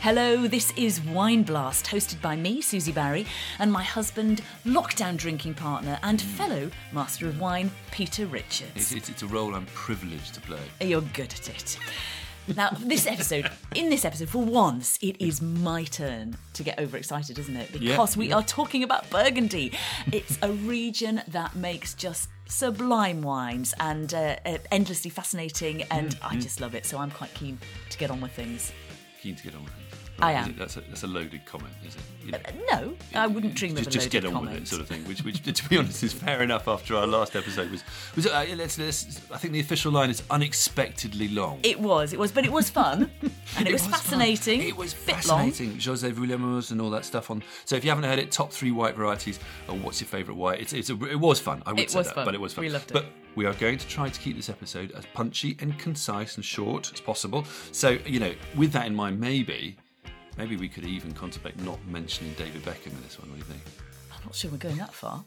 Hello, this is Wine Blast, hosted by me, Susie Barrie, and my husband, lockdown drinking partner, and fellow master of wine, Peter Richards. It's, it's, it's a role I'm privileged to play. You're good at it. Now, this episode, in this episode, for once, it is my turn to get overexcited, isn't it? Because Yeah, we yeah. are talking about Burgundy. It's a region that makes just sublime wines and uh, uh, endlessly fascinating, and Mm, I just love it. So I'm quite keen to get on with things. Keen to get on with it. I am. That's a, that's a loaded comment, is it? You know, No, I wouldn't dream just, of a just loaded get on comment. with it, sort of thing. Which, which, to be honest, is fair enough. After our last episode was, was uh, let's, let's, I think the official line is unexpectedly long. It was, it was, but it was fun, and it, was, fun. fascinating. It was bit long. fascinating. Jose Vouillamoz and all that stuff on. So if you haven't heard it, top three white varieties. Or what's your favourite white? It's, it's a, it was fun. I would It say was that, fun. but it was fun. We loved it. But we are going to try to keep this episode as punchy and concise and short as possible. So you know, with that in mind, maybe. Maybe we could even contemplate not mentioning David Beckham in this one. What do you think? I'm not sure we're going that far.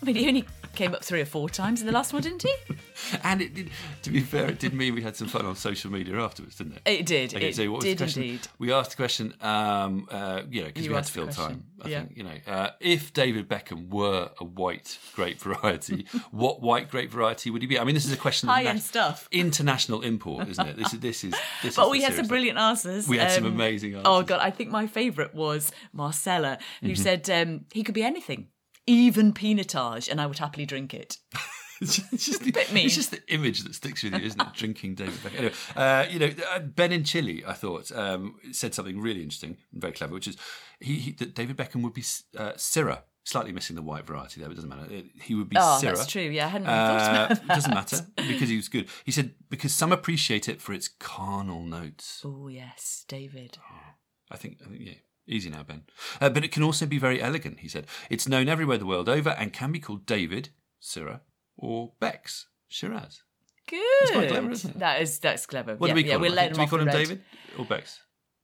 I mean, he only came up three or four times in the last one, didn't he? And it did, to be fair, it did mean we had some fun on social media afterwards, didn't it? It did. Okay, it so what was did the question? indeed. We asked the question, um, uh, you know, because we had to fill time. I yeah. think, you know, uh, if David Beckham were a white grape variety, what white grape variety would he be? I mean, this is a question High-end nat- stuff. international import, isn't it? This is this is. This But is we had some brilliant answers. We had some Um, amazing Oh god, I think my favourite was Marcella, who Mm-hmm. said um, he could be anything, even pinotage, and I would happily drink it. It's just, it's just the, Bit mean. It's just the image that sticks with you, isn't it? Drinking David Beckham. Anyway, uh, you know, uh, Ben in Chile, I thought, um, said something really interesting and very clever, which is he, he that David Beckham would be uh, Syrah. Slightly missing the white variety there, but it doesn't matter. He would be Oh, Syrah. that's true. Yeah, I hadn't really thought Uh, about that. doesn't matter because he was good. He said because some appreciate it for its carnal notes. Oh yes, David. I think, I think yeah, easy now, Ben. Uh, but it can also be very elegant. He said it's known everywhere the world over and can be called David Syrah or Bex Shiraz. Good. That's quite clever, isn't it? That is that's clever. What yeah, do we yeah, call we'll him? let Do him we off call him red. David or Bex?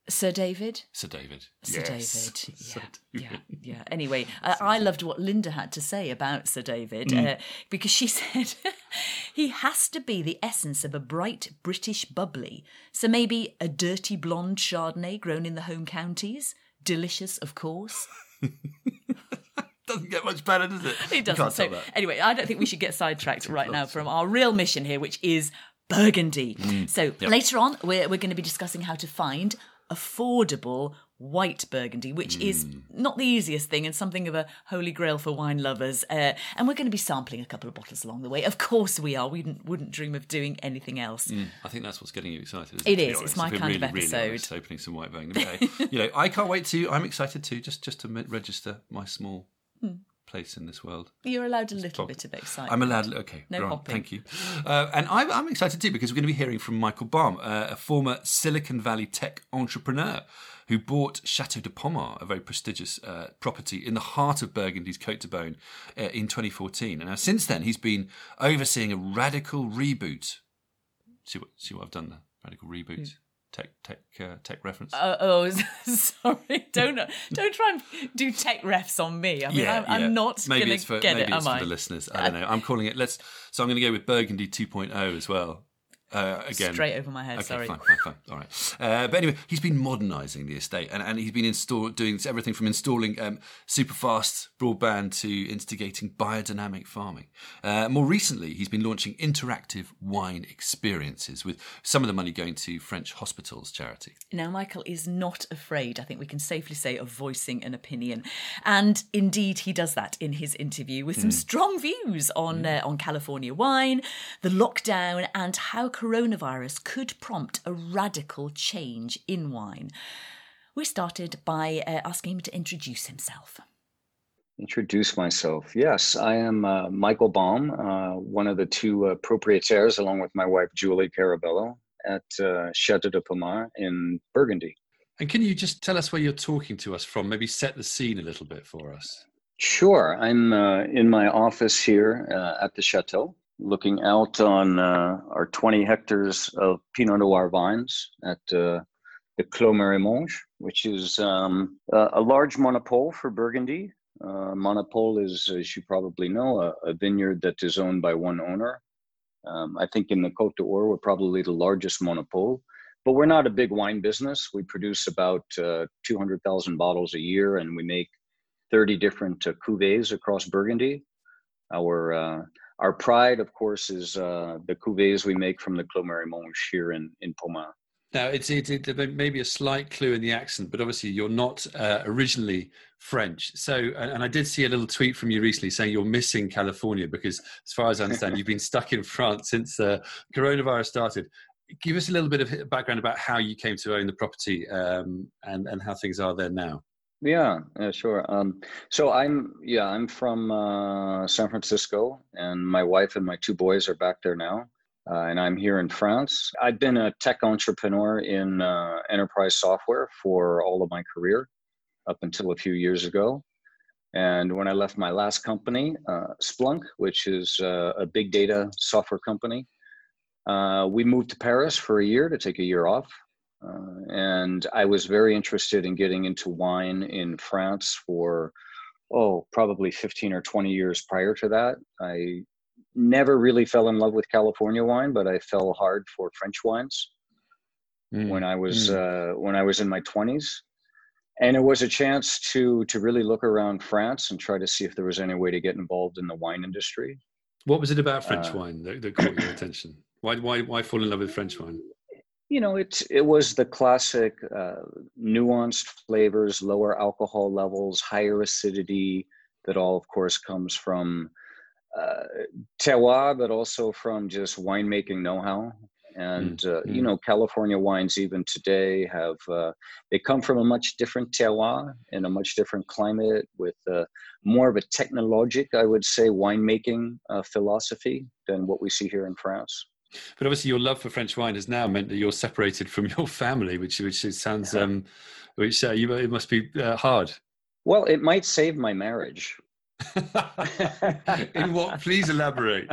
Sir David. Sir David. Sir Yes. David. Sir Yeah, David. yeah, yeah. Anyway, uh, I loved what Linda had to say about Sir David Mm. uh, because she said he has to be the essence of a bright British bubbly. So maybe a dirty blonde Chardonnay grown in the home counties. Delicious, of course. Doesn't get much better, does it? It doesn't. So anyway, I don't think we should get sidetracked right now from our real mission here, which is Burgundy. Mm. So later on, we're we're going to be discussing how to find affordable white Burgundy, which is Mm. not the easiest thing and something of a holy grail for wine lovers. Uh, and we're going to be sampling a couple of bottles along the way. Of course, we are. We wouldn't, wouldn't dream of doing anything else. I think that's what's getting you excited. Isn't It it, is. It's my kind of really, really episode. honest, opening some white. Okay. you know, I can't wait to. I'm excited too. Just, just to register my small Hmm. Place in this world. You're allowed a little bit of excitement. I'm allowed. Okay, No hopping. thank you. Uh, and I'm, I'm excited too because we're going to be hearing from Michael Baum, uh, a former Silicon Valley tech entrepreneur who bought Chateau de Pommard, a very prestigious uh, property in the heart of Burgundy's Côte de Beaune, uh, in 2014. And now since then, he's been overseeing a radical reboot. See what? See what I've done there? Radical reboot. Tech, tech, uh, tech reference. Uh, oh, sorry! Don't don't try and do tech refs on me. I mean, I'm, I'm not maybe going it's for to get maybe it, it's am for I? the listeners. I don't know. I'm calling it. Let's. So I'm going to go with Burgundy 2.0 as well. Uh, again, Straight over my head. Okay, sorry. fine, fine, fine. All right. Uh, but anyway, he's been modernising the estate, and, and he's been install, doing everything from installing um, super fast broadband to instigating biodynamic farming. Uh, more recently, he's been launching interactive wine experiences, with some of the money going to French hospitals charity. Now, Michael is not afraid, I think we can safely say, of voicing an opinion. And indeed, he does that in his interview with some strong views on, uh, on California wine, the lockdown, and how coronavirus could prompt a radical change in wine. We started by uh, asking him to introduce himself. Introduce myself. Yes, I am uh, Michael Baum, uh, one of the two uh, proprietaires, along with my wife Julie Carabello, at uh, Chateau de Pommard in Burgundy. And can you just tell us where you're talking to us from? Maybe set the scene a little bit for us. Sure, I'm uh, in my office here uh, at the chateau, looking out on uh, our 20 hectares of Pinot Noir vines at uh, the Clos Marey-Monge, which is um, a, a large monopole for Burgundy. Uh, monopole is, as you probably know, a, a vineyard that is owned by one owner. Um, I think in the Côte d'Or, we're probably the largest monopole. but we're not a big wine business. We produce about uh, 200,000 bottles a year, and we make 30 different uh, cuvées across Burgundy. Our uh, our pride, of course, is uh, the cuvées we make from the Clos Marey-Monge here in in Pommard. Now, it's, it's it, maybe a slight clue in the accent, but obviously you're not uh, originally French. So, and, and, I did see a little tweet from you recently saying you're missing California because, as far as I understand, you've been stuck in France since uh, coronavirus started. Give us a little bit of background about how you came to own the property um, and and how things are there now. Yeah, yeah, sure. Um, so I'm yeah, I'm from uh, San Francisco, and my wife and my two boys are back there now uh, and I'm here in France. I've been a tech entrepreneur in uh, enterprise software for all of my career up until a few years ago. And when I left my last company, uh, Splunk, which is uh, a big data software company, uh, we moved to Paris for a year to take a year off. Uh, and I was very interested in getting into wine in France for, oh, probably 15 or 20 years prior to that. I never really fell in love with California wine, but I fell hard for French wines mm. when I was mm. uh, when I was in my twenties, and it was a chance to to really look around France and try to see if there was any way to get involved in the wine industry. What was it about French uh, wine that, that caught your attention? Why why why fall in love with French wine? You know, it it was the classic uh, nuanced flavors, lower alcohol levels, higher acidity. That all, of course, comes from uh, terroir, but also from just winemaking know-how. And mm, uh, mm. you know, California wines even today have uh, they come from a much different terroir in a much different climate with uh, more of a technologic, I would say, winemaking uh, philosophy than what we see here in France. But obviously, your love for French wine has now meant that you're separated from your family, which which sounds um, which uh, you it must be uh, hard. Well, it might save my marriage In what? Please elaborate.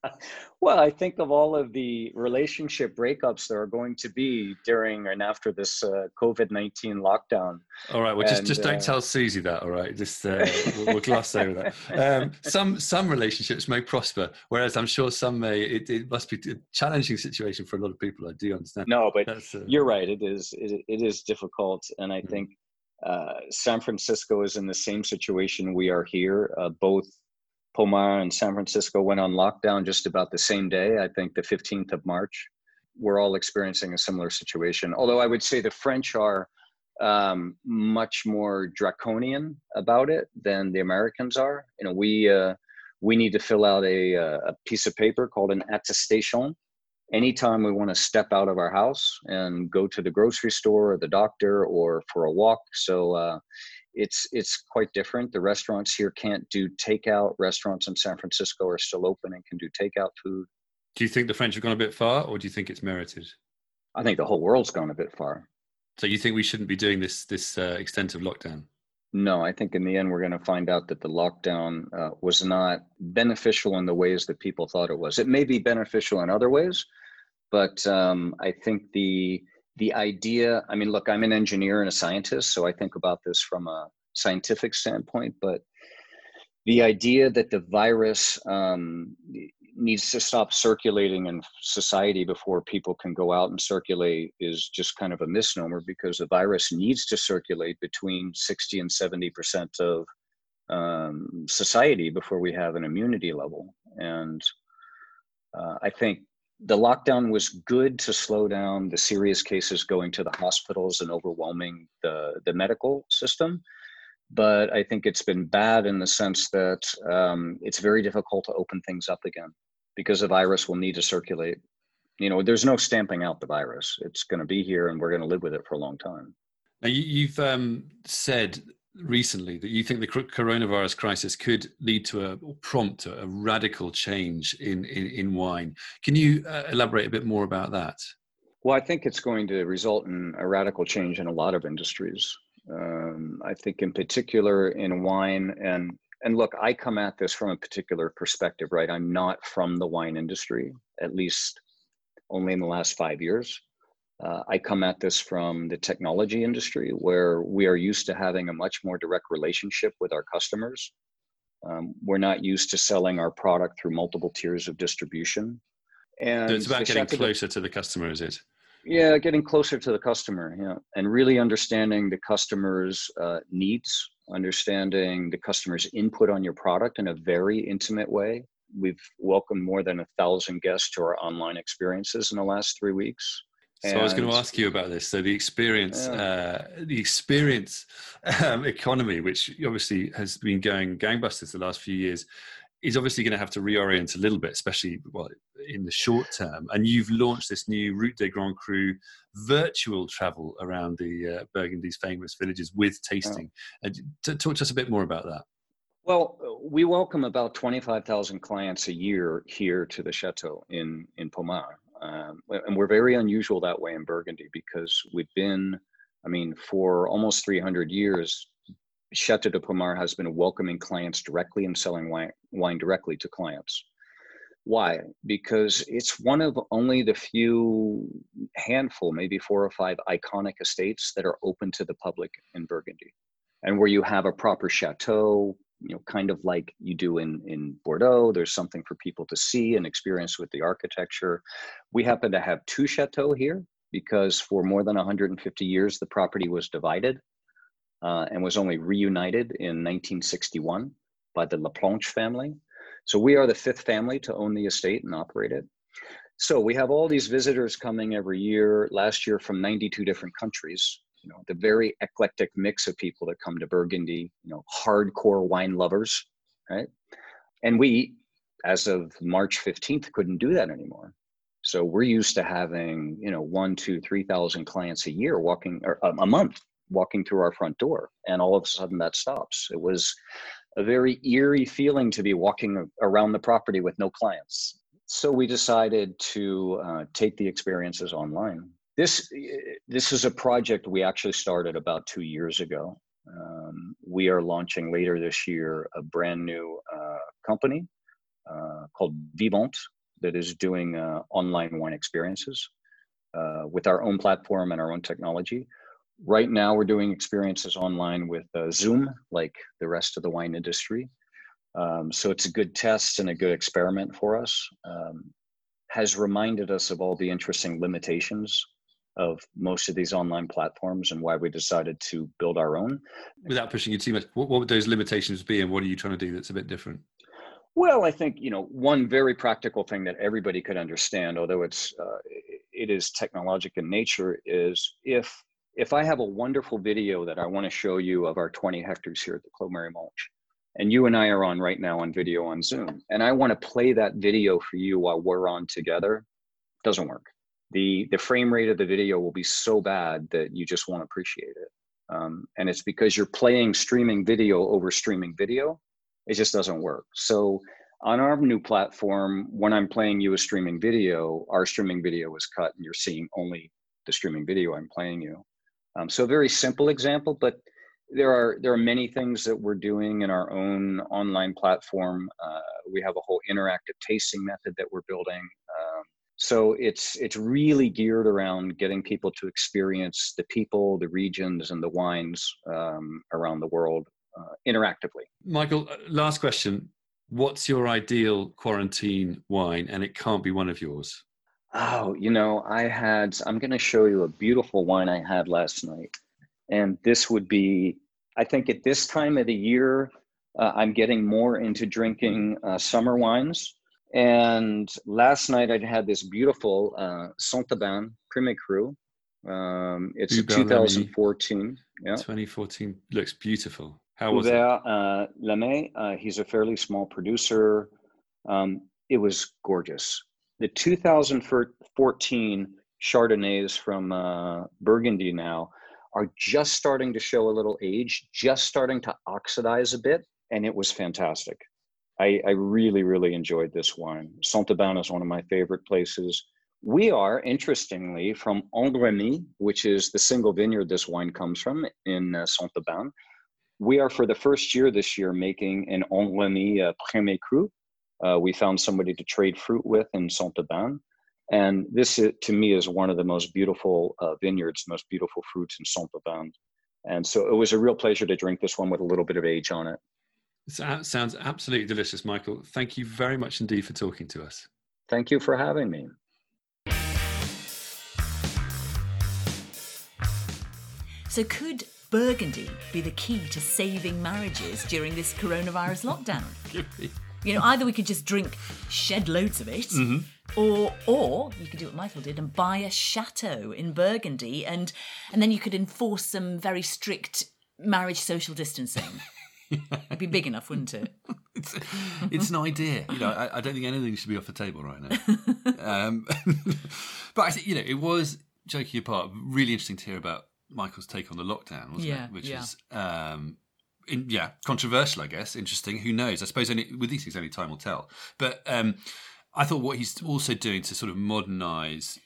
well, I think of all of the relationship breakups there are going to be during and after this uh, COVID nineteen lockdown. All right. Well, and, just just don't uh, tell Susie that. All right. Just uh, we'll, we'll, gloss over that. Um, some some relationships may prosper, whereas I'm sure some may. It, it, must be a challenging situation for a lot of people. I do understand. No, but uh, you're right. It is it, it is difficult, and I mm-hmm. think uh, San Francisco is in the same situation we are here. Uh, both Pommard and San Francisco went on lockdown just about the same day, I think the 15th of March. We're all experiencing a similar situation. Although I would say the French are um, much more draconian about it than the Americans are. You know, we uh, we need to fill out a, uh, a piece of paper called an attestation, anytime we want to step out of our house and go to the grocery store or the doctor or for a walk. So uh, it's it's quite different. The restaurants here can't do takeout. Restaurants in San Francisco are still open and can do takeout food. Do you think the French have gone a bit far, or do you think it's merited? I think the whole world's gone a bit far. So you think we shouldn't be doing this this uh, extensive lockdown? No, I think in the end we're going to find out that the lockdown uh, was not beneficial in the ways that people thought it was. It may be beneficial in other ways, but um, I think the the idea. I mean, look, I'm an engineer and a scientist, so I think about this from a scientific standpoint. But the idea that the virus um, needs to stop circulating in society before people can go out and circulate is just kind of a misnomer because the virus needs to circulate between 60 and 70 percent of um, society before we have an immunity level. And uh, I think the lockdown was good to slow down the serious cases going to the hospitals and overwhelming the, the medical system. But I think it's been bad in the sense that um, it's very difficult to open things up again because the virus will need to circulate. You know, there's no stamping out the virus. It's going to be here and we're going to live with it for a long time. Now, you've um, said recently that you think the coronavirus crisis could lead to a prompt a radical change in, in, in wine. Can you uh, elaborate a bit more about that? Well, I think it's going to result in a radical change in a lot of industries. Um, I think, in particular, in wine and and look, I come at this from a particular perspective, right? I'm not from the wine industry, at least only in the last five years. Uh, I come at this from the technology industry where we are used to having a much more direct relationship with our customers. Um, we're not used to selling our product through multiple tiers of distribution. And so it's about getting closer to the customer, is it? Yeah, getting closer to the customer, yeah, and really understanding the customer's uh, needs, understanding the customer's input on your product in a very intimate way. We've welcomed more than a thousand guests to our online experiences in the last three weeks. So and, I was going to ask you about this. So the experience, yeah. uh, the experience um, economy, which obviously has been going gangbusters the last few years, is obviously going to have to reorient a little bit, especially well in the short term. And you've launched this new Route des Grands Crus virtual travel around the uh, Burgundy's famous villages with tasting. And Uh, talk to us a bit more about that. Well, we welcome about 25,000 clients a year here to the chateau in, in Pommard. Um, and we're very unusual that way in Burgundy because we've been, I mean, for almost 300 years, Chateau de Pommard has been welcoming clients directly and selling wine, wine directly to clients. Why? Because it's one of only the few handful, maybe four or five iconic estates that are open to the public in Burgundy and where you have a proper chateau, you know, kind of like you do in, in Bordeaux. There's something for people to see and experience with the architecture. We happen to have two chateaux here because for more than 150 years, the property was divided uh, and was only reunited in 1961 by the Laplanche family. So we are the fifth family to own the estate and operate it. So we have all these visitors coming every year, last year from 92 different countries you know the very eclectic mix of people that come to burgundy you know hardcore wine lovers right and we as of march 15th couldn't do that anymore so we're used to having you know one two three thousand clients a year walking or a month walking through our front door and all of a sudden that stops it was a very eerie feeling to be walking around the property with no clients so we decided to uh, take the experiences online this this is a project we actually started about two years ago. Um, we are launching later this year a brand new uh, company uh, called Vivant that is doing uh, online wine experiences uh, with our own platform and our own technology. Right now, we're doing experiences online with uh, Zoom, like the rest of the wine industry. Um, so it's a good test and a good experiment for us. Um, has reminded us of all the interesting limitations of most of these online platforms and why we decided to build our own. Without pushing you too much, what, what would those limitations be and what are you trying to do that's a bit different? Well, I think you know one very practical thing that everybody could understand, although it's uh, it is technologic in nature, is if if I have a wonderful video that I want to show you of our 20 hectares here at the Clos Mulch, and you and I are on right now on video on Zoom, and I want to play that video for you while we're on together, doesn't work. The the frame rate of the video will be so bad that you just won't appreciate it. Um, and it's because you're playing streaming video over streaming video. It just doesn't work. So on our new platform when i'm playing you a streaming video our streaming video is cut and you're seeing only the streaming video i'm playing you um, so a very simple example but there are there are many things that we're doing in our own online platform. Uh, we have a whole interactive tasting method that we're building. Um, so it's it's really geared around getting people to experience the people the regions and the wines um, around the world uh, interactively. Michael uh, last question. What's your ideal quarantine wine? And it can't be one of yours oh you know i had i'm going to show you a beautiful wine i had last night and this would be i think at this time of the year uh, i'm getting more into drinking uh, summer wines and last night I had this beautiful uh, Saint-Aubin Premier Cru. Um, it's 2014. Yeah. 2014 looks beautiful. How was Hubert, it? Uh, Lamy, uh, he's a fairly small producer. Um, it was gorgeous. The 2014 Chardonnays from uh, Burgundy now are just starting to show a little age, just starting to oxidize a bit, and it was fantastic. I, I really, really enjoyed this wine. Saint-Aubin is one of my favorite places. We are, interestingly, from En Remilly, which is the single vineyard this wine comes from in uh, Saint-Aubin. We are, for the first year this year, making an En Remilly uh, Premier Cru. Uh, we found somebody to trade fruit with in Saint-Aubin. And this, uh, to me, is one of the most beautiful uh, vineyards, most beautiful fruits in Saint-Aubin. And so it was a real pleasure to drink this one with a little bit of age on it. It sounds absolutely delicious, Michael. Thank you very much indeed for talking to us. Thank you for having me. So could Burgundy be the key to saving marriages during this coronavirus lockdown? You know, either we could just drink shed loads of it, or or you could do what Michael did and buy a chateau in Burgundy, and and then you could enforce some very strict marriage social distancing. It'd be big enough, wouldn't it? it's, it's an idea. You know, I, I don't think anything should be off the table right now. um, but I think you know, it was joking apart, really interesting to hear about Michael's take on the lockdown, wasn't Yeah, it? Which yeah. is, um, in, yeah, controversial, I guess. Interesting. Who knows? I suppose only with these things, only time will tell. But um, I thought what he's also doing to sort of modernise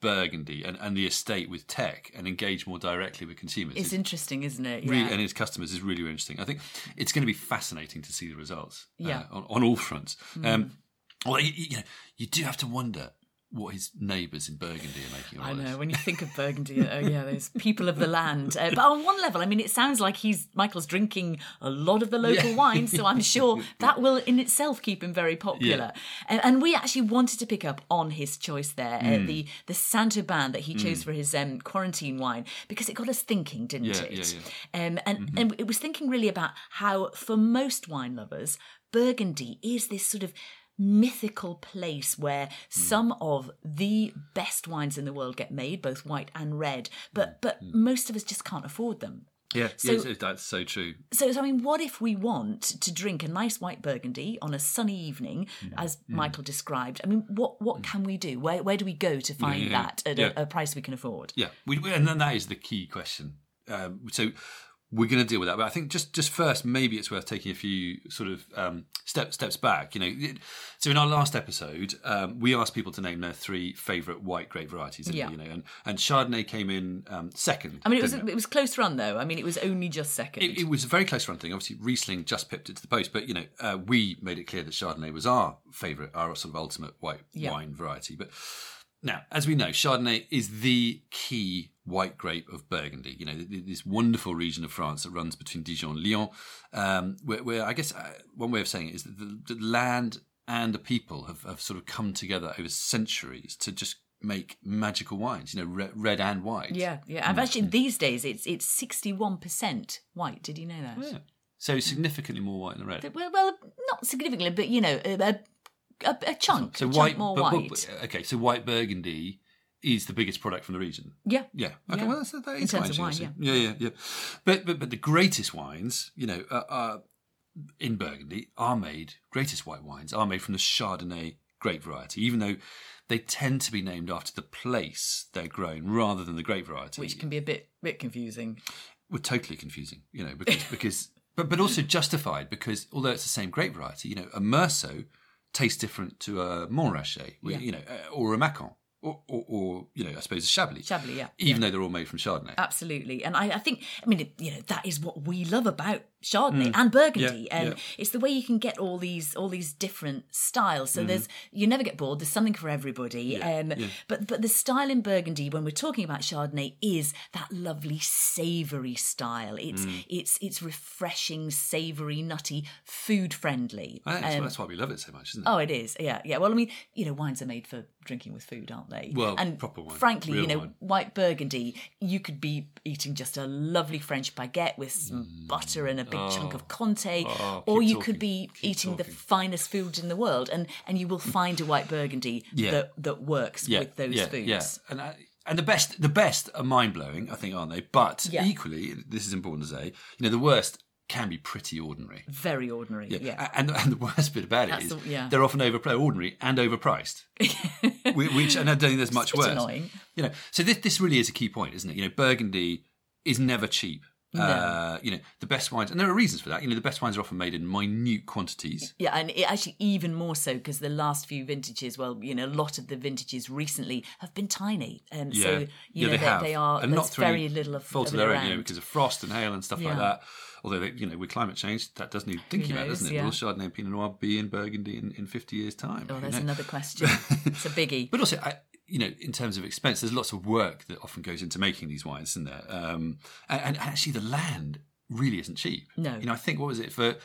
Burgundy and, and the estate with tech and engage more directly with consumers. It's is interesting, isn't it? really, and its customers is really, really interesting. I think it's going to be fascinating to see the results. uh, Yeah. Mm. on, on all fronts. Um, although you, you know, you do have to wonder what his neighbours in Burgundy are making. Of I know when you think of Burgundy, oh yeah, those people of the land. Uh, but on one level, I mean, it sounds like he's Michael's drinking a lot of the local Yeah. wine, so I'm sure that will in itself keep him very popular. And, and we actually wanted to pick up on his choice there, Mm. uh, the the Saint Aubin that he chose for his um, quarantine wine, because it got us thinking, didn't Yeah, it? yeah, Mm-hmm. Um, and and it was thinking really about how, for most wine lovers, Burgundy is this sort of mythical place where Hmm. some of the best wines in the world get made, both white and red, Hmm. but but most of us just can't afford them. Yeah, So- yes, that's so true. So, so I mean, what if we want to drink a nice white Burgundy on a sunny evening, Hmm. as Michael described? I mean, what what can we do? Where where do we go to find yeah, yeah. that at Yeah. a, a price we can afford? Yeah, we- and then that is the key question. Um, so we're going to deal with that, but I think just just first, maybe it's worth taking a few sort of um, step, steps back. You know, so in our last episode, um, we asked people to name their three favourite white grape varieties. Yeah. You know, and, and Chardonnay came in um, second. I mean, it was didn't it was close run though. I mean, it was only just second. It, it was a very close run thing. Obviously, Riesling just pipped it to the post, but you know, uh, we made it clear that Chardonnay was our favourite, our sort of ultimate white Yeah. wine variety. But now, as we know, Chardonnay is the key white grape of Burgundy. You know, th- th- this wonderful region of France that runs between Dijon and Lyon, um, where, where I guess uh, one way of saying it is that the, the land and the people have, have sort of come together over centuries to just make magical wines. You know, re- red and white. yeah, yeah. And actually, these days it's it's sixty one percent white. Did you know that? Yeah. So significantly more white than red. Well, well, not significantly, but you know, a, a, a, chunk, So a white, chunk more but- but- white. okay, so white Burgundy is the biggest product from the region. yeah, Yeah. Okay. Yeah. Well, that's, that In is quite terms of wine, interesting. yeah. yeah, yeah, But but but the greatest wines, you know, uh, uh, in Burgundy are made. Greatest white wines are made from the Chardonnay grape variety, even though they tend to be named after the place they're grown rather than the grape variety. which can be a bit bit confusing. were totally confusing, you know, because because but but also justified because although it's the same grape variety, you know, a Meursault tastes different to a Montrachet, Yeah. you know, or a Macon, or, or, or you know, I suppose Chablis, Chablis, yeah, even though they're all made from Chardonnay. Absolutely, and I, I think I mean it, you know that is what we love about Chardonnay and Burgundy, Mm. Yeah, and yeah. it's the way you can get all these all these different styles. So there's you never get bored. There's something for everybody. Mm-hmm. Yeah, um. But but the style in Burgundy, when we're talking about Chardonnay, is that lovely savoury style. It's Mm. it's it's refreshing, savoury, nutty, food friendly. Think that's, Um, that's why we love it so much, isn't it? Oh, it is. Yeah, yeah. Well, I mean, you know, wines are made for drinking with food, aren't they? Well, and proper wine, Frankly, real you know, wine. white Burgundy, you could be eating just a lovely French baguette with some butter and a big chunk of oh. Comté, Oh, oh or you talking, could be keep eating the finest foods in the world, and and you will find a white Burgundy Yeah. that that works with those yeah, foods. Yeah, and I, and the best, the best are mind blowing, I think, aren't they? But Yeah. equally, this is important to say. You know, the worst can be pretty ordinary. Very ordinary. Yeah. A- And, and the worst bit about it That's is the- yeah. they're often over ordinary and overpriced, which and I don't think there's much worse. annoying. You know, so this this really is a key point, isn't it? You know, Burgundy is never cheap. Uh, you know, the best wines, and there are reasons for that. You know, the best wines are often made in minute quantities. Yeah, and it actually even more so because the last few vintages, well, you know, a lot of the vintages recently have been tiny, and so you yeah, know they, have, they are. and not very little of, fault of their around. own, you know, because of frost and hail and stuff like that. Although they, you know, with climate change, that does need thinking about, knows, doesn't it? yeah. Will Chardonnay and Pinot Noir be in Burgundy in, in fifty years' time? oh, there's another question. it's a biggie. But also, I, you know, in terms of expense, there's lots of work that often goes into making these wines, isn't there? Um, and, and actually, the land really isn't cheap. No. You know, I think what was it for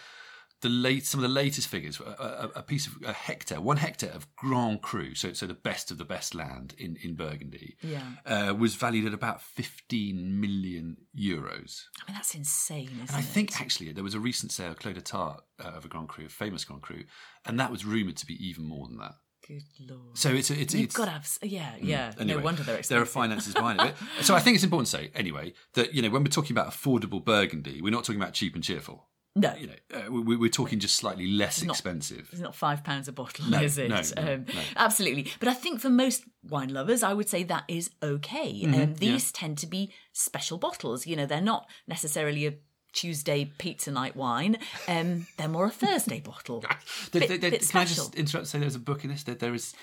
the late some of the latest figures. A, a, piece of a hectare, one hectare of Grand Cru, so so the best of the best land in in Burgundy, Yeah. uh, was valued at about fifteen million euros. I mean, that's insane, isn't And I it? think actually there was a recent sale, Clos de Tart, uh, of a Grand Cru, a famous Grand Cru, and that was rumoured to be even more than that. Good lord. So it's it's, You've it's got to have. Yeah, yeah. Anyway, no wonder they're expensive. There are finances behind it. So I think it's important to say, anyway, that you know when we're talking about affordable Burgundy, we're not talking about cheap and cheerful. No, You know, uh, we, we're talking just slightly less not- expensive. It's not five pounds a bottle, No, is it? no, no, um. Absolutely. But I think for most wine lovers, I would say that is okay. Mm-hmm, um, these tend to be special bottles. You know, they're not necessarily a Tuesday pizza night wine. Um, they're more a Thursday bottle. Bit- bit can I just interrupt? and Say there's a book in this. That there is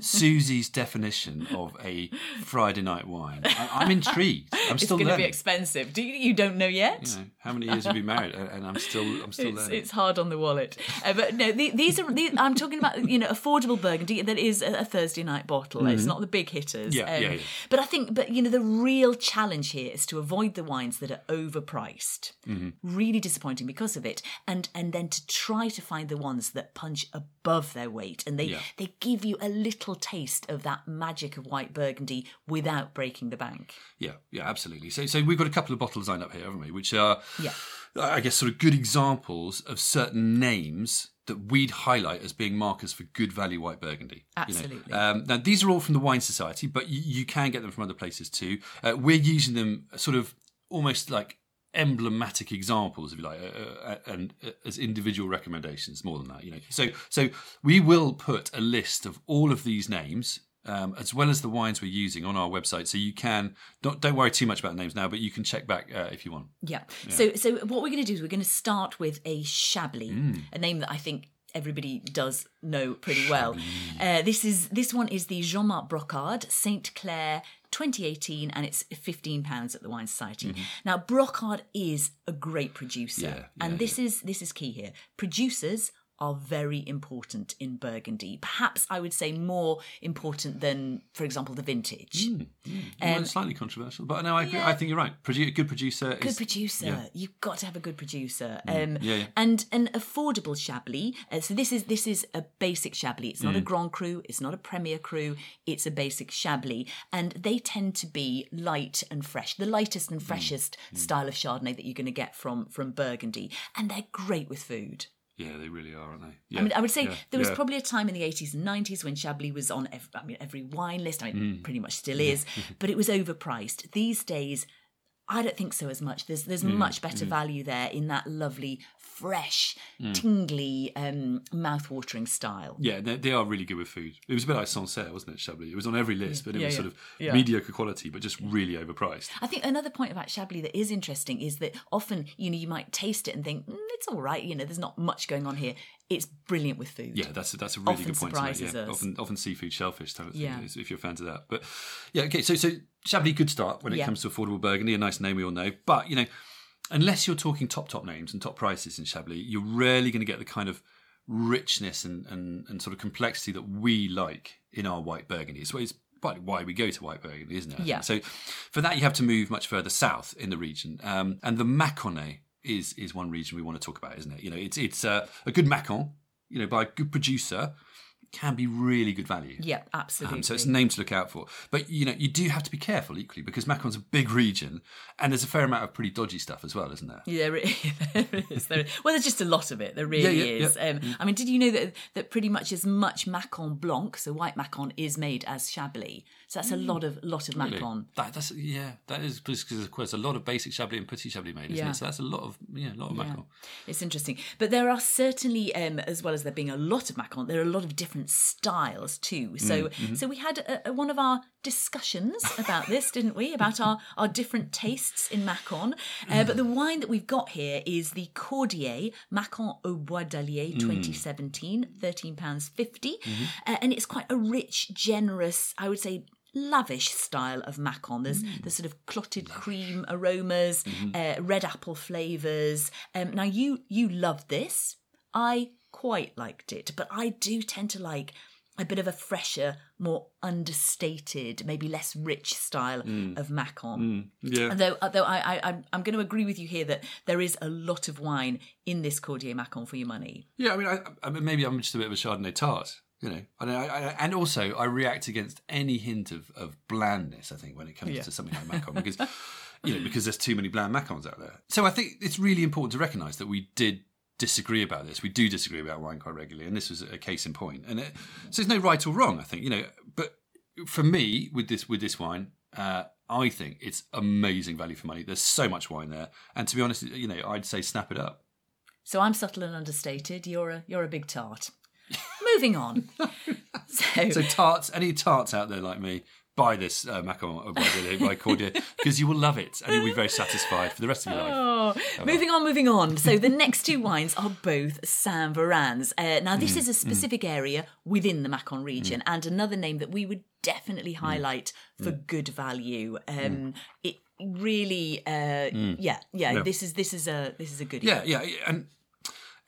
Susie's definition of a Friday night wine. I, I'm intrigued. I'm It's still going to be expensive. Do you, you don't know yet? you know, how many years have you been married? And I'm still, I'm still it's, learning. it's hard on the wallet. Uh, but no, the, these are. The, I'm talking about you know affordable Burgundy that is a, a Thursday night bottle. It's not the big hitters. Mm-hmm. Um, Yeah, yeah, yeah. But I think, but you know, the real challenge here is to avoid the wines that are overpriced. Mm-hmm. Really disappointing because of it, and and then to try to find the ones that punch above their weight, and they Yeah. they give you a little taste of that magic of white Burgundy without breaking the bank. Yeah, yeah, absolutely. So, so we've got a couple of bottles lined up here, haven't we? Which are, Yeah. I guess, sort of good examples of certain names that we'd highlight as being markers for good value white Burgundy. you know. Absolutely. Um, now, these are all from the Wine Society, but you, you can get them from other places too. Uh, we're using them sort of almost like emblematic examples, if you like, uh, uh, and uh, as individual recommendations. More than that, you know. So, so we will put a list of all of these names um, as well as the wines we're using on our website. So you can don't don't worry too much about names now, but you can check back uh, if you want. Yeah. So so what we're going to do is we're going to start with a Chablis, Mm. a name that I think everybody does know pretty well. Uh, this is this one is the Jean-Marc Brocard Saint Clair 2018 and it's 15 pounds at the Wine Society. Now Brocard is a great producer Mm-hmm. Yeah, and yeah, this is this is key here. Producers are very important in Burgundy. Perhaps I would say more important than, for example, the vintage. well, it's slightly controversial, but no, I agree. I think you're right. Produ- good producer good producer. yeah. You've got to have a good producer. Um, yeah, yeah. And an affordable Chablis. Uh, so this is this is a basic Chablis. It's Mm. not a Grand Cru. It's not a Premier Cru. It's a basic Chablis, and they tend to be light and fresh. The lightest Mm. and freshest style of Chardonnay that you're going to get from from Burgundy, and they're great with food. Yeah, they really are, aren't they? Yeah. I mean, I would say yeah, there was yeah. probably a time in the 80s and 90s when Chablis was on every, I mean, every wine list. I mean, Mm. pretty much still is, but it was overpriced. These days, I don't think so as much. There's there's Mm, much better value there in that lovely, fresh, Mm. tingly, um, mouth-watering style. Yeah, they, they are really good with food. It was a bit like Sancerre, wasn't it, Chablis? It was on every list, but it Yeah, was yeah. sort of Yeah. mediocre quality, but just really overpriced. I think another point about Chablis that is interesting is that often, you know, you might taste it and think, mm, it's all right, you know, there's not much going on here. It's brilliant with food. Yeah, that's a, that's a really Often good point. to make, surprises yeah. us. Often, often seafood, shellfish type of thing. Yeah. If you're fans of that, but yeah, okay. So, so Chablis, good start when it Yeah. comes to affordable Burgundy. A nice name we all know, but you know, unless you're talking top top names and top prices in Chablis, you're rarely going to get the kind of richness and, and and sort of complexity that we like in our white Burgundy. So it's partly why we go to white Burgundy, isn't it? Yeah. So, for that, you have to move much further south in the region, um, and the Mâconnais is is one region we want to talk about, isn't it? You know, it's it's uh, a good Macon, you know, by a good producer, can be really good value. Yeah, absolutely. Um, so it's a name to look out for. But you know, you do have to be careful equally because Macon's a big region, and there's a fair amount of pretty dodgy stuff as well, isn't there? Yeah, there is. There is. Well, there's just a lot of it. There really Yeah, yeah, is. yeah. Um, I mean, did you know that that pretty much as much Macon Blanc, so white Macon, is made as Chablis? So that's a lot of lot of Mm. Really? Macon. That, that's yeah, that is because of course a lot of basic Chablis and Petit Chablis made, isn't Yeah. it? So that's a lot of yeah, a lot of Macon. It's interesting, but there are certainly, um, as well as there being a lot of Macon, there are a lot of different styles too. So, Mm-hmm. so we had a, a, one of our discussions about this, didn't we? About our our different tastes in Macon. Uh, but the wine that we've got here is the Cordier Macon au Bois d'Allier 2017, thirteen pounds 50 uh, and it's quite a rich, generous, I would say. Lavish style of Macon. There's the sort of clotted cream aromas, uh, red apple flavors. Um, now you you love this. I quite liked it, but I do tend to like a bit of a fresher, more understated, maybe less rich style of Macon. Yeah. Although, although I, I, I'm- I'm going to agree with you here that there is a lot of wine in this Cordier Macon for your money. Yeah, I mean, I, I mean, maybe I'm just a bit of a Chardonnay tart, you know. And, I, I, and also, I react against any hint of, of blandness. I think when it comes Yeah. to something like Macon, because you know, because there's too many bland Macons out there. So I think it's really important to recognise that we did disagree about this. We do disagree about wine quite regularly, and this was a case in point. And it, so there's no right or wrong. I think you know, but for me, with this with this wine. Uh, I think it's amazing value for money. There's so much wine there, and to be honest, you know, I'd say snap it up. So I'm subtle and understated. You're a you're a big tart. Moving on. So, So tarts, any tarts out there like me, buy this uh, Macon by, by Cordier because you will love it and you'll be very satisfied for the rest of your life. Oh, moving on, moving on. So the next two wines are both Saint Verans. Uh, now, Mm, this is a specific area within the Macon region, and another name that we would Mm. definitely highlight for good value. Um, It really, uh, yeah, yeah, Yeah. This is this is a this is a good. Yeah, yeah, and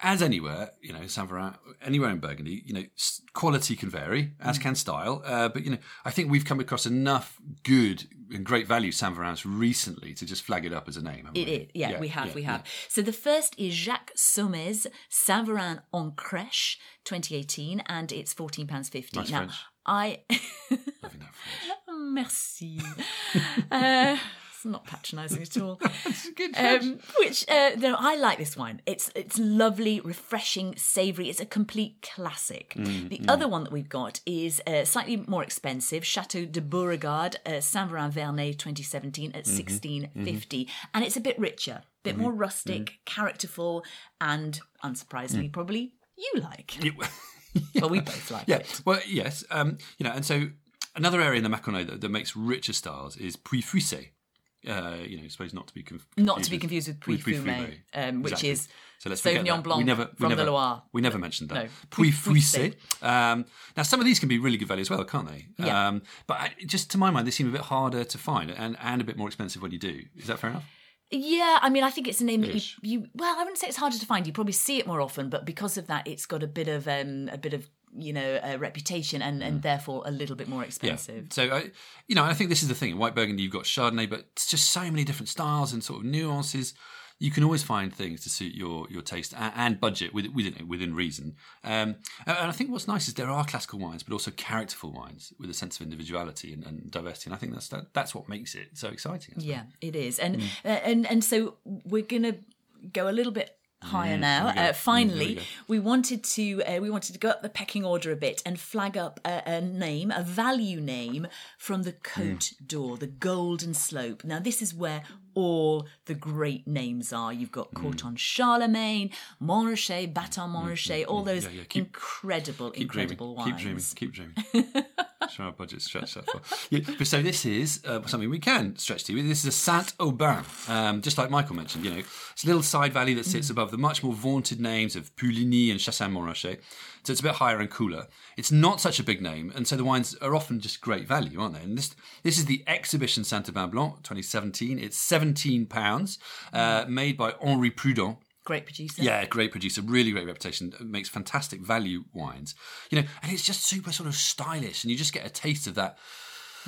as anywhere, you know, Saint Veran, anywhere in Burgundy, you know, quality can vary, as can style. Uh, but you know, I think we've come across enough good and great value Saint Verans recently to just flag it up as a name. It is, yeah, we have, yeah, we yeah. have. So the first is Jacques Saumaize Saint Veran en Crèche 2018, and it's fourteen pounds fifty. Nice now, French. I Loving that French. merci. uh, not patronising at all. Um, which uh, no, I like this wine. It's it's lovely, refreshing, savoury. It's a complete classic. Mm, the other one that we've got is uh, slightly more expensive, Chateau de Beauregard, uh, Saint Veran Vernet 2017 at Mm-hmm. 1650, and it's a bit richer, a bit more rustic, characterful, and unsurprisingly, probably you like. It- Well, we both like Mm. Yeah, it. well, yes, um, you know, and so another area in the Maconnais that, that makes richer styles is Pouilly-Fuissé. Uh, you know, I suppose not to be conf- Not to be confused with Puy Pouilly Fumé, um, which Exactly. is so let's Sauvignon. Blanc we never, we from the never, Loire. We never mentioned that. No. Puy. Um, now, some of these can be really good value as well, can't they? Yeah. Um, but I, just to my mind, they seem a bit harder to find and, and a bit more expensive when you do. Is that fair enough? Yeah, I mean, I think it's a name that you, you. Well, I wouldn't say it's harder to find. You probably see it more often, but because of that, it's got a bit of um, a bit of you know a reputation and and therefore a little bit more expensive. So, I, you know, I think this is the thing. In White Burgundy, you've got Chardonnay, but it's just so many different styles and sort of nuances. You can always find things to suit your your taste and, and budget within within, within reason. Um, and and I think what's nice is there are classical wines, but also characterful wines with a sense of individuality and, and diversity. And I think that's that, that's what makes it so exciting. Yeah, it is, and Mm. uh, and and so we're gonna go a little bit higher now. we go. Uh, Mm, finally, we we wanted to uh, we wanted to go up the pecking order a bit and flag up a, a name, a value name from the Côte Mm. d'Or, the Golden Slope. Now, this is where all the great names are. You've got Mm. Corton Charlemagne, Montrachet, Bâtard-Montrachet, all those Yeah, yeah, keep- incredible, Keep incredible dreaming. wines. Keep dreaming. Keep dreaming. Sure, our budget's stretched that far. Yeah, but so this is uh, something we can stretch to. This is a Saint Aubin, um, just like Michael mentioned. You know, it's a little side valley that sits above the much more vaunted names of Puligny and Chassagne Montrachet. So it's a bit higher and cooler. It's not such a big name, and so the wines are often just great value, aren't they? And this this is the exhibition Saint Aubin Blanc 2017. It's 17 pounds, uh, made by Henri Prudhon. Great producer. Yeah, great producer, really great reputation, makes fantastic value wines. You know, and it's just super sort of stylish, and you just get a taste of that,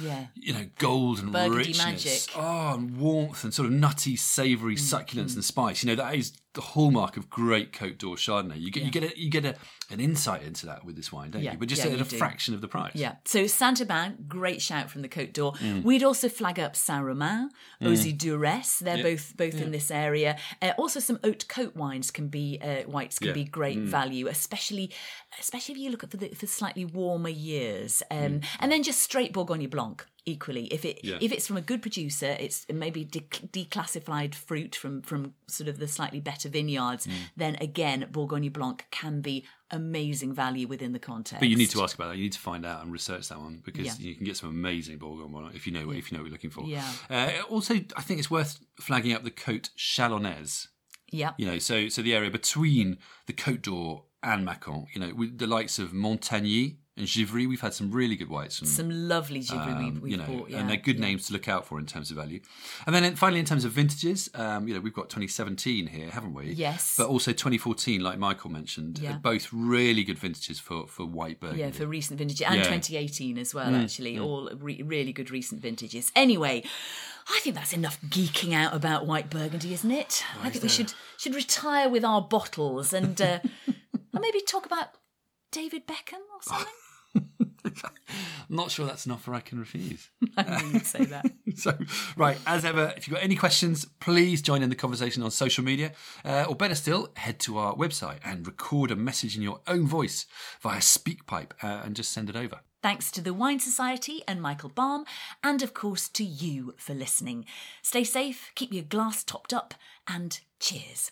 yeah. you know, gold and Burgundy richness. magic. Oh, and warmth and sort of nutty, savoury Mm, succulence and spice. You know, that is the hallmark of great Cote d'Or Chardonnay. You get you get a, you get a, an insight into that with this wine, don't Yeah, you? But just yeah, at you a do. fraction of the price. Yeah. So Saint Aubin, great shout from the Côte d'Or. Mm. We'd also flag up Saint Romain, Auxey-Duresses. They're both both in this area. Uh, also, some haute Côte wines can be uh, whites can Yeah. Mm. be great value, especially especially if you look at for the for slightly warmer years. Um, And then just straight Bourgogne Blanc. Equally, if it. Yeah. if it's from a good producer, it's maybe de- declassified fruit from from sort of the slightly better vineyards. Mm. Then again, Bourgogne Blanc can be amazing value within the context. But you need to ask about that. You need to find out and research that one because Yeah. you can get some amazing Bourgogne Blanc if you know if you know what you're looking for. Yeah. Uh, also, I think it's worth flagging up the Côte Chalonnaise. Yeah. You know, so so the area between the Côte d'Or and Macon, you know, with the likes of Montagny And Givry, we've had some really good whites. From, Some lovely Givry um, we've, we've you know, bought. Yeah, and they're good yeah. names to look out for in terms of value. And then in- finally, in terms of vintages, um, you know, we've got 2017 here, haven't we? Yes. But also 2014, like Michael mentioned, Yeah. both really good vintages for for white Burgundy. Yeah, for recent vintage and Yeah. 2018 as Mm, well, actually. All re- really good recent vintages. Anyway, I think that's enough geeking out about white burgundy, isn't it? I think we should should retire with our bottles and, uh, and maybe talk about David Beckham or something. I'm not sure that's an offer I can refuse. I knew you'd say that. so, right, as ever, if you've got any questions, please join in the conversation on social media. Uh, or better still, head to our website and record a message in your own voice via SpeakPipe uh, and just send it over. Thanks to the Wine Society and Michael Baum, and of course to you for listening. Stay safe, keep your glass topped up, and cheers.